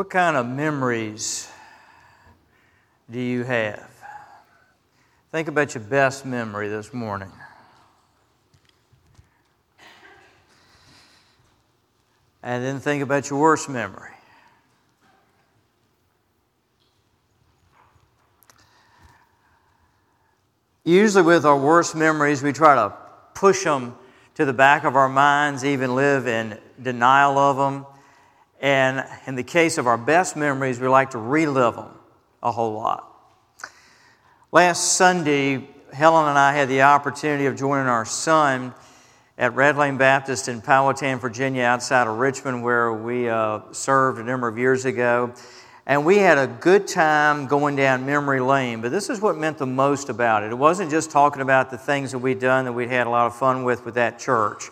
What kind of memories do you have? Think about your best memory this morning. And then think about your worst memory. Usually, with our worst memories, we try to push them to the back of our minds, even live in denial of them. And in the case of our best memories, we like to relive them a whole lot. Last Sunday, Helen and I had the opportunity of joining our son at Red Lane Baptist in Powhatan, Virginia, outside of Richmond, where we uh, served a number of years ago. And we had a good time going down memory lane, but this is what meant the most about it. It wasn't just talking about the things that we'd done that we'd had a lot of fun with with that church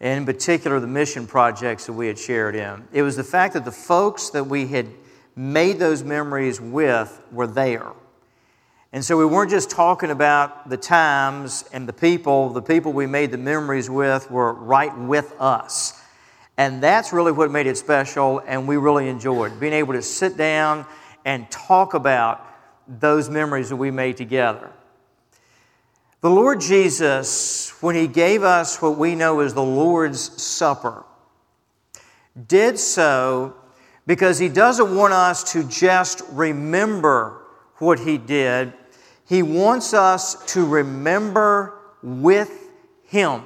and in particular the mission projects that we had shared in. It was the fact that the folks that we had made those memories with were there. And so we weren't just talking about the times and the people, the people we made the memories with were right with us. And that's really what made it special, and we really enjoyed being able to sit down and talk about those memories that we made together. The Lord Jesus, when He gave us what we know as the Lord's Supper, did so because He doesn't want us to just remember what He did, He wants us to remember with Him.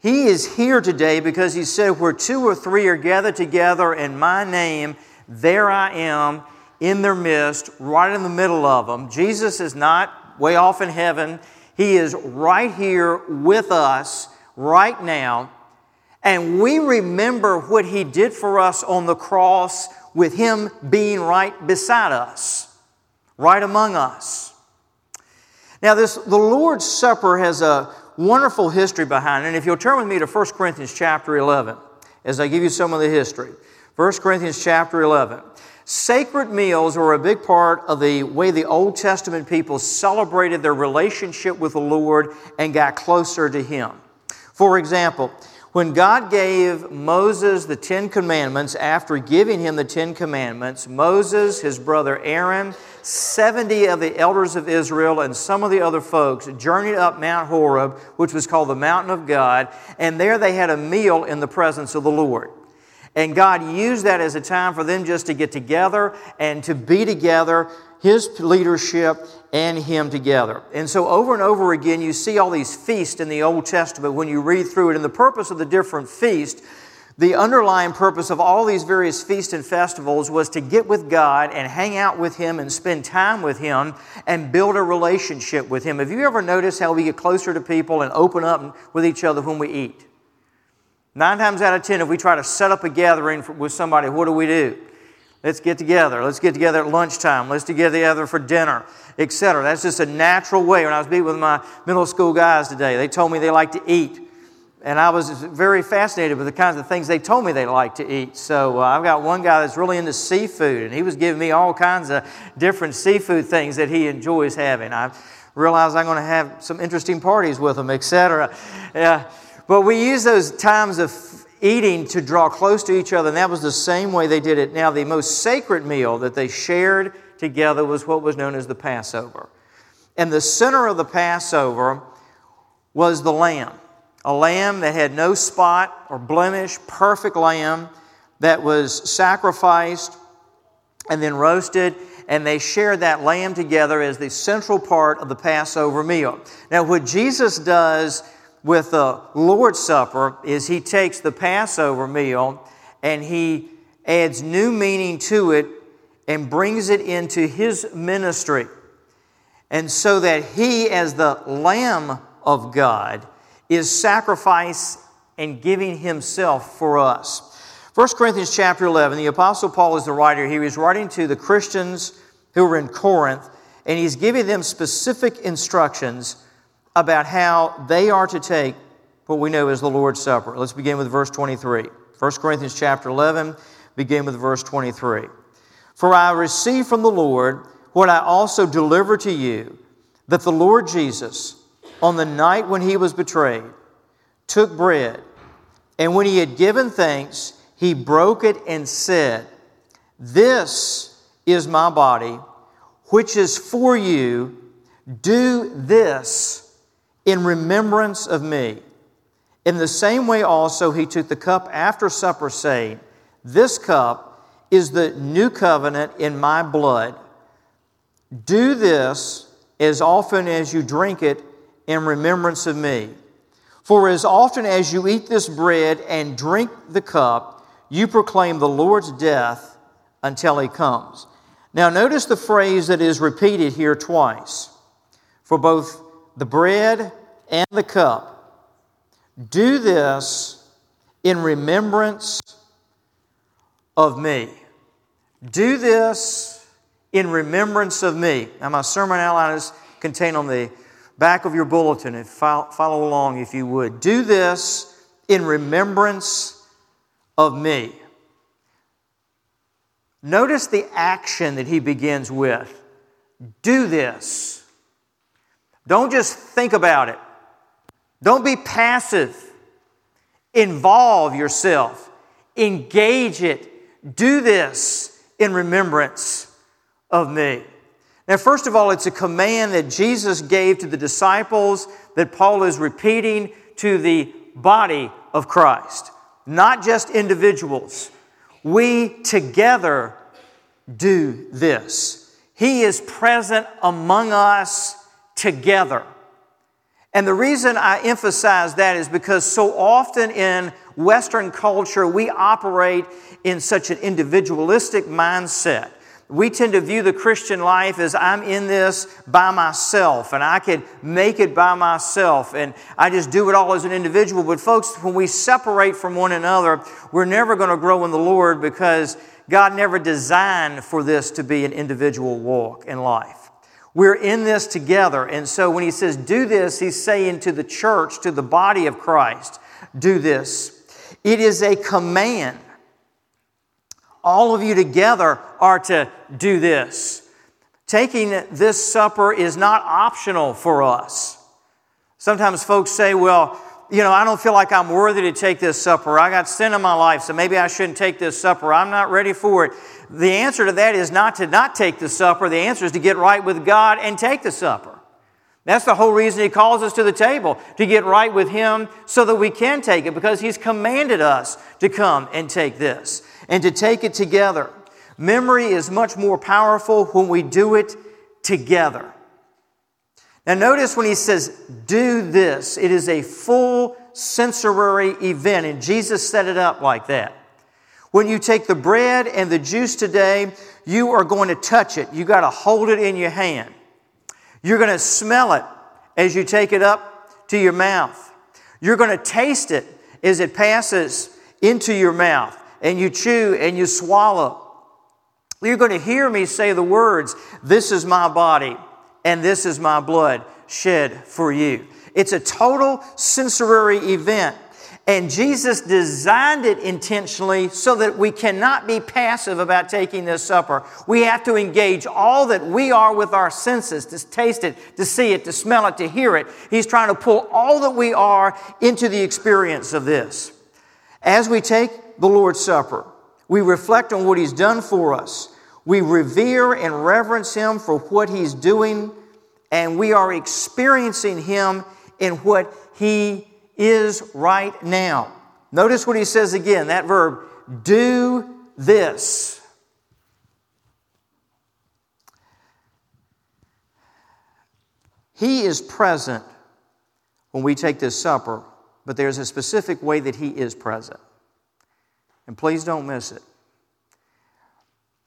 He is here today because He said, Where two or three are gathered together in my name, there I am in their midst, right in the middle of them. Jesus is not way off in heaven. He is right here with us right now. And we remember what He did for us on the cross with Him being right beside us, right among us. Now, this, the Lord's Supper has a wonderful history behind it. And if you'll turn with me to 1 Corinthians chapter 11, as I give you some of the history. 1 Corinthians chapter 11. Sacred meals were a big part of the way the Old Testament people celebrated their relationship with the Lord and got closer to Him. For example, when God gave Moses the Ten Commandments, after giving him the Ten Commandments, Moses, his brother Aaron, 70 of the elders of Israel, and some of the other folks journeyed up Mount Horeb, which was called the Mountain of God, and there they had a meal in the presence of the Lord. And God used that as a time for them just to get together and to be together, His leadership and Him together. And so, over and over again, you see all these feasts in the Old Testament when you read through it. And the purpose of the different feasts, the underlying purpose of all these various feasts and festivals was to get with God and hang out with Him and spend time with Him and build a relationship with Him. Have you ever noticed how we get closer to people and open up with each other when we eat? Nine times out of ten, if we try to set up a gathering with somebody, what do we do? Let's get together. Let's get together at lunchtime. Let's get together for dinner, etc. That's just a natural way. When I was meeting with my middle school guys today, they told me they like to eat. And I was very fascinated with the kinds of things they told me they like to eat. So uh, I've got one guy that's really into seafood, and he was giving me all kinds of different seafood things that he enjoys having. I realize I'm going to have some interesting parties with him, etc. Yeah. But we use those times of eating to draw close to each other, and that was the same way they did it. Now, the most sacred meal that they shared together was what was known as the Passover. And the center of the Passover was the lamb, a lamb that had no spot or blemish, perfect lamb that was sacrificed and then roasted and they shared that lamb together as the central part of the Passover meal. Now, what Jesus does with the Lord's Supper is he takes the Passover meal and he adds new meaning to it and brings it into his ministry. And so that he, as the Lamb of God, is sacrifice and giving himself for us. 1 Corinthians chapter 11, the Apostle Paul is the writer. He was writing to the Christians who were in Corinth, and he's giving them specific instructions about how they are to take what we know as the Lord's Supper. Let's begin with verse 23. 1 Corinthians chapter 11, begin with verse 23. For I received from the Lord what I also deliver to you, that the Lord Jesus, on the night when he was betrayed, took bread, and when he had given thanks, he broke it and said, This is my body, which is for you. Do this in remembrance of me. In the same way, also, he took the cup after supper, saying, This cup is the new covenant in my blood. Do this as often as you drink it in remembrance of me. For as often as you eat this bread and drink the cup, you proclaim the Lord's death until he comes. Now, notice the phrase that is repeated here twice for both the bread and the cup. Do this in remembrance of me. Do this in remembrance of me. Now, my sermon outline is contained on the back of your bulletin and follow along if you would. Do this in remembrance of me. Notice the action that he begins with. Do this. Don't just think about it. Don't be passive. Involve yourself. Engage it. Do this in remembrance of me. Now, first of all, it's a command that Jesus gave to the disciples that Paul is repeating to the body of Christ, not just individuals. We together do this. He is present among us together. And the reason I emphasize that is because so often in Western culture, we operate in such an individualistic mindset. We tend to view the Christian life as I'm in this by myself and I could make it by myself and I just do it all as an individual. But, folks, when we separate from one another, we're never going to grow in the Lord because God never designed for this to be an individual walk in life. We're in this together. And so when he says do this, he's saying to the church, to the body of Christ, do this. It is a command all of you together are to do this. Taking this supper is not optional for us. Sometimes folks say, well, you know, I don't feel like I'm worthy to take this supper. I got sin in my life, so maybe I shouldn't take this supper. I'm not ready for it. The answer to that is not to not take the supper. The answer is to get right with God and take the supper. That's the whole reason He calls us to the table, to get right with Him so that we can take it, because He's commanded us to come and take this and to take it together. Memory is much more powerful when we do it together. Now, notice when he says, do this, it is a full sensory event, and Jesus set it up like that. When you take the bread and the juice today, you are going to touch it. You got to hold it in your hand. You're going to smell it as you take it up to your mouth. You're going to taste it as it passes into your mouth and you chew and you swallow. You're going to hear me say the words, This is my body and this is my blood shed for you. It's a total sensory event. And Jesus designed it intentionally so that we cannot be passive about taking this supper. We have to engage all that we are with our senses to taste it, to see it, to smell it, to hear it. He's trying to pull all that we are into the experience of this. As we take the Lord's Supper. We reflect on what He's done for us. We revere and reverence Him for what He's doing, and we are experiencing Him in what He is right now. Notice what He says again that verb, do this. He is present when we take this supper, but there's a specific way that He is present. And please don't miss it.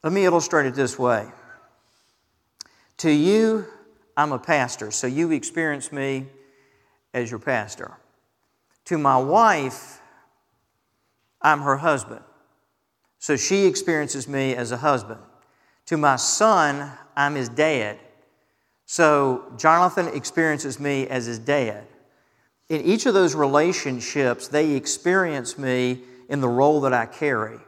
Let me illustrate it this way. To you, I'm a pastor, so you experience me as your pastor. To my wife, I'm her husband, so she experiences me as a husband. To my son, I'm his dad, so Jonathan experiences me as his dad. In each of those relationships, they experience me in the role that I carry.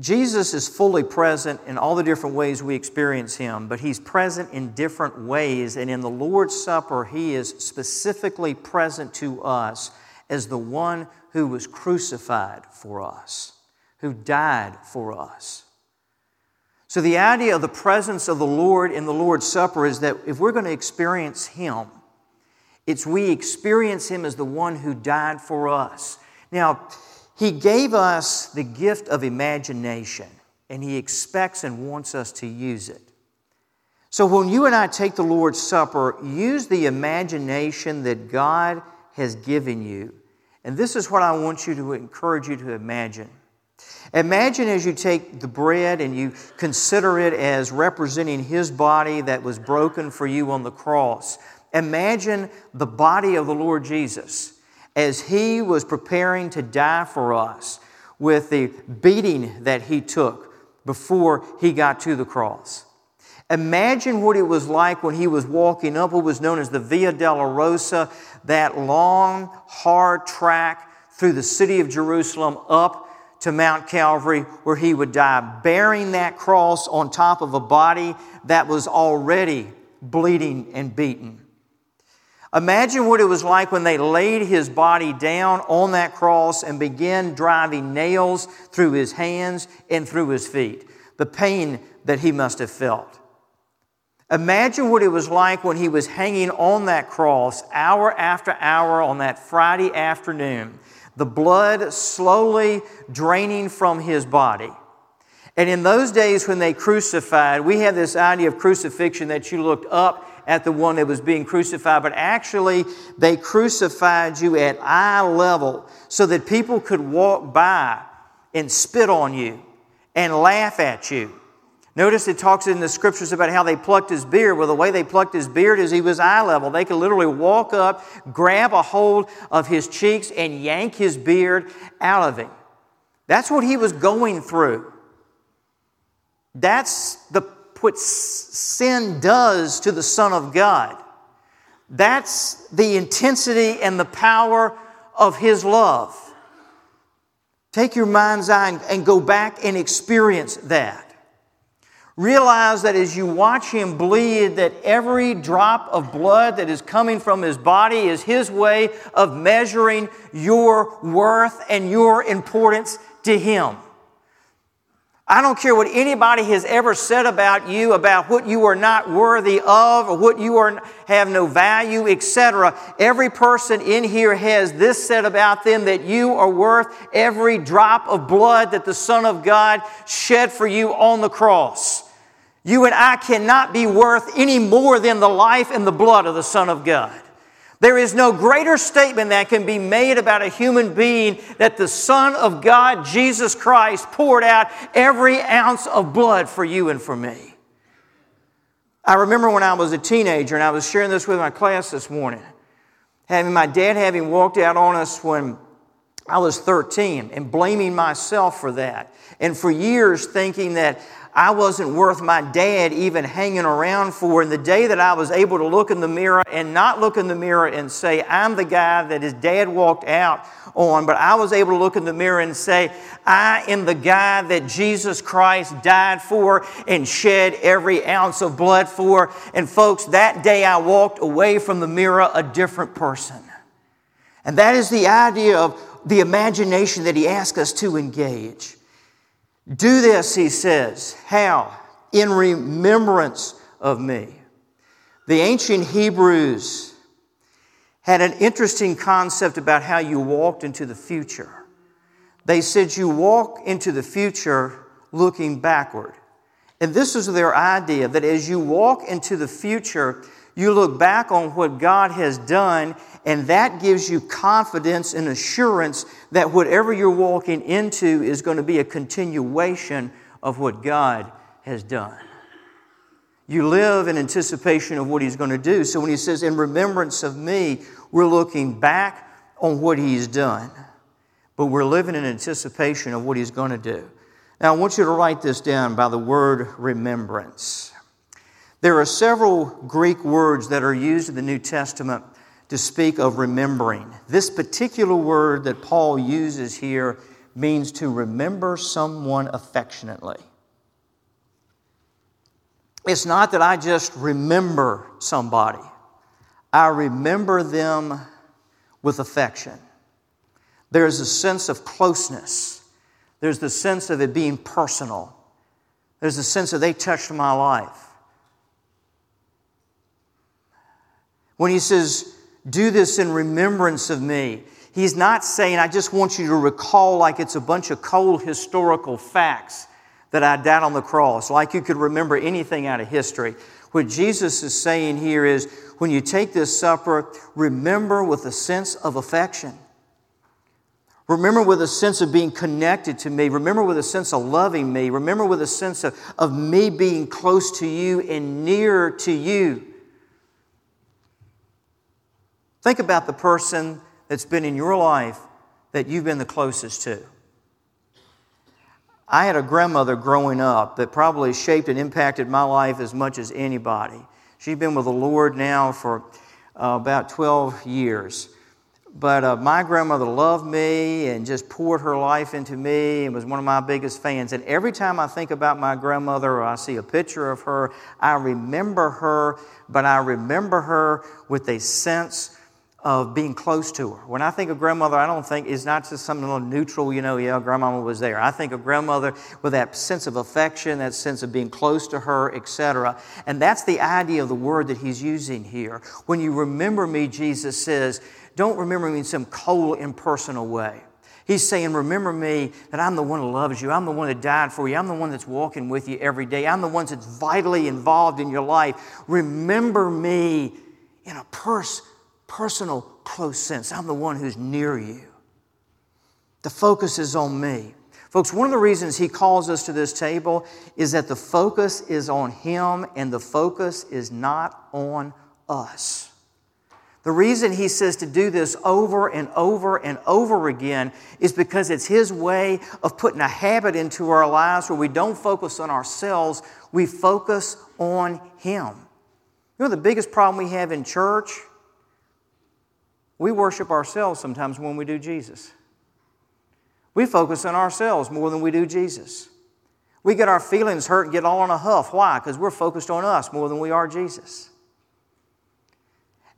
Jesus is fully present in all the different ways we experience Him, but He's present in different ways. And in the Lord's Supper, He is specifically present to us as the one who was crucified for us, who died for us. So, the idea of the presence of the Lord in the Lord's Supper is that if we're going to experience Him, it's we experience Him as the one who died for us. Now, He gave us the gift of imagination, and He expects and wants us to use it. So, when you and I take the Lord's Supper, use the imagination that God has given you. And this is what I want you to encourage you to imagine. Imagine as you take the bread and you consider it as representing His body that was broken for you on the cross. Imagine the body of the Lord Jesus as He was preparing to die for us with the beating that He took before He got to the cross. Imagine what it was like when he was walking up what was known as the Via Dolorosa, that long, hard track through the city of Jerusalem up to Mount Calvary where he would die, bearing that cross on top of a body that was already bleeding and beaten. Imagine what it was like when they laid his body down on that cross and began driving nails through his hands and through his feet. The pain that he must have felt. Imagine what it was like when he was hanging on that cross hour after hour on that Friday afternoon, the blood slowly draining from his body. And in those days when they crucified, we have this idea of crucifixion that you looked up at the one that was being crucified, but actually they crucified you at eye level so that people could walk by and spit on you and laugh at you Notice it talks in the scriptures about how they plucked his beard. Well, the way they plucked his beard is he was eye level. They could literally walk up, grab a hold of his cheeks, and yank his beard out of him. That's what he was going through. That's the, what sin does to the Son of God. That's the intensity and the power of his love. Take your mind's eye and go back and experience that. Realize that as you watch him bleed, that every drop of blood that is coming from his body is his way of measuring your worth and your importance to him. I don't care what anybody has ever said about you, about what you are not worthy of, or what you are, have no value, etc. Every person in here has this said about them that you are worth every drop of blood that the Son of God shed for you on the cross. You and I cannot be worth any more than the life and the blood of the Son of God. There is no greater statement that can be made about a human being that the Son of God, Jesus Christ, poured out every ounce of blood for you and for me. I remember when I was a teenager, and I was sharing this with my class this morning, having my dad having walked out on us when I was 13 and blaming myself for that. And for years thinking that I wasn't worth my dad even hanging around for. And the day that I was able to look in the mirror and not look in the mirror and say, I'm the guy that his dad walked out on, but I was able to look in the mirror and say, I am the guy that Jesus Christ died for and shed every ounce of blood for. And folks, that day I walked away from the mirror a different person. And that is the idea of the imagination that he asks us to engage. Do this, he says. How? In remembrance of me. The ancient Hebrews had an interesting concept about how you walked into the future. They said you walk into the future looking backward. And this is their idea that as you walk into the future, you look back on what God has done and that gives you confidence and assurance that whatever you're walking into is going to be a continuation of what God has done. You live in anticipation of what He's going to do. So when He says, in remembrance of me, we're looking back on what He's done, but we're living in anticipation of what He's going to do. Now, I want you to write this down by the word remembrance. There are several Greek words that are used in the New Testament to speak of remembering. This particular word that Paul uses here means to remember someone affectionately. It's not that I just remember somebody, I remember them with affection. There's a sense of closeness. There's the sense of it being personal. There's a sense that they touched my life. When he says, Do this in remembrance of me, he's not saying, I just want you to recall like it's a bunch of cold historical facts that I died on the cross, like you could remember anything out of history. What Jesus is saying here is, when you take this supper, remember with a sense of affection. Remember with a sense of being connected to me. Remember with a sense of loving me. Remember with a sense of, of me being close to you and near to you. Think about the person that's been in your life that you've been the closest to. I had a grandmother growing up that probably shaped and impacted my life as much as anybody. She's been with the Lord now for uh, about 12 years. But uh, my grandmother loved me and just poured her life into me and was one of my biggest fans. And every time I think about my grandmother or I see a picture of her, I remember her, but I remember her with a sense of being close to her. When I think of grandmother, I don't think it's not just something little neutral, you know, yeah, grandmama was there. I think of grandmother with that sense of affection, that sense of being close to her, etc. And that's the idea of the word that he's using here. When you remember me, Jesus says, don't remember me in some cold, impersonal way. He's saying, Remember me that I'm the one who loves you. I'm the one that died for you. I'm the one that's walking with you every day. I'm the one that's vitally involved in your life. Remember me in a pers- personal, close sense. I'm the one who's near you. The focus is on me. Folks, one of the reasons he calls us to this table is that the focus is on him and the focus is not on us. The reason he says to do this over and over and over again is because it's his way of putting a habit into our lives where we don't focus on ourselves, we focus on him. You know the biggest problem we have in church? We worship ourselves sometimes when we do Jesus. We focus on ourselves more than we do Jesus. We get our feelings hurt and get all in a huff. Why? Because we're focused on us more than we are Jesus.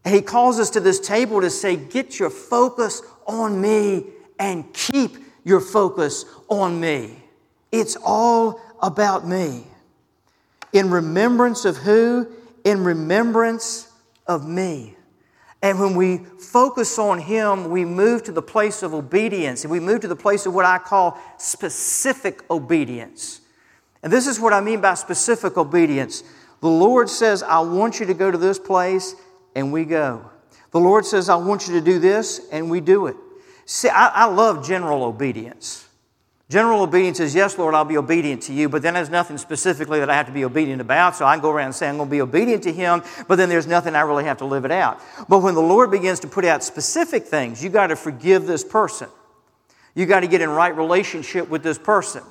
And He calls us to this table to say, Get your focus on me and keep your focus on me. It's all about me. In remembrance of who? In remembrance of me. And when we focus on Him, we move to the place of obedience, and we move to the place of what I call specific obedience. And this is what I mean by specific obedience. The Lord says, I want you to go to this place and we go. The Lord says, I want you to do this, and we do it. See, I, I love general obedience. General obedience is, yes, Lord, I'll be obedient to you, but then there's nothing specifically that I have to be obedient about. So I go around and say I'm going to be obedient to Him, but then there's nothing I really have to live it out. But when the Lord begins to put out specific things, you got to forgive this person. You got to get in right relationship with this person.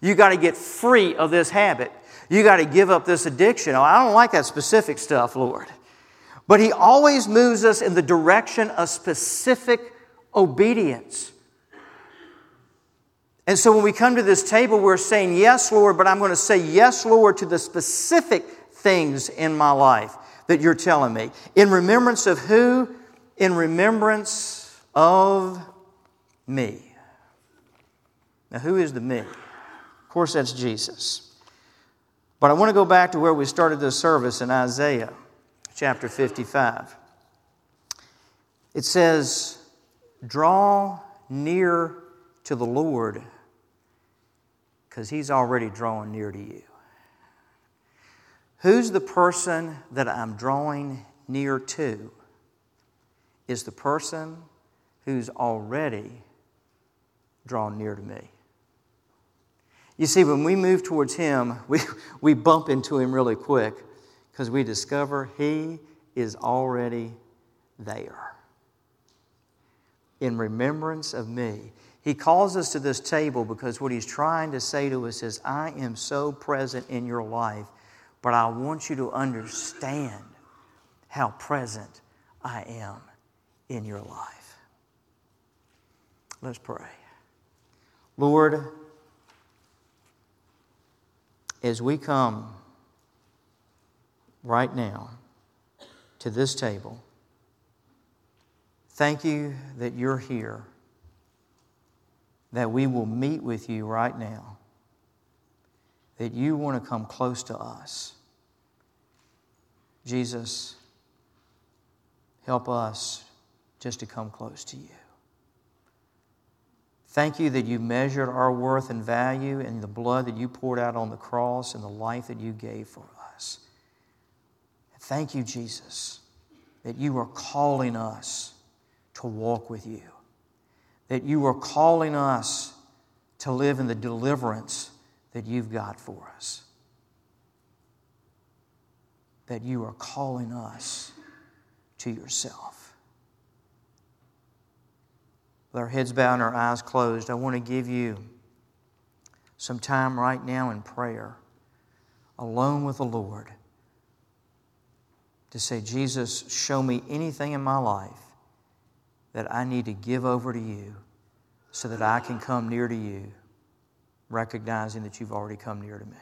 You got to get free of this habit. You got to give up this addiction. Oh, I don't like that specific stuff, Lord. But He always moves us in the direction of specific obedience. And so when we come to this table, we're saying, Yes, Lord, but I'm going to say, Yes, Lord, to the specific things in my life that you're telling me. In remembrance of who? In remembrance of me. Now, who is the me? Of course, that's Jesus. But I want to go back to where we started this service in Isaiah chapter 55. It says, Draw near to the Lord because he's already drawing near to you. Who's the person that I'm drawing near to? Is the person who's already drawn near to me. You see, when we move towards him, we, we bump into him really quick because we discover He is already there. In remembrance of me. He calls us to this table because what He's trying to say to us is, I am so present in your life, but I want you to understand how present I am in your life. Let's pray. Lord, as we come right now to this table. Thank you that you're here. That we will meet with you right now, that you want to come close to us. Jesus, help us just to come close to you. Thank you that you measured our worth and value in the blood that you poured out on the cross and the life that you gave for us. Thank you, Jesus, that you are calling us to walk with you, that you are calling us to live in the deliverance that you've got for us, that you are calling us to yourself. With our heads bowed and our eyes closed, I want to give you some time right now in prayer, alone with the Lord, to say, Jesus, show me anything in my life that I need to give over to you so that I can come near to you, recognizing that you've already come near to me.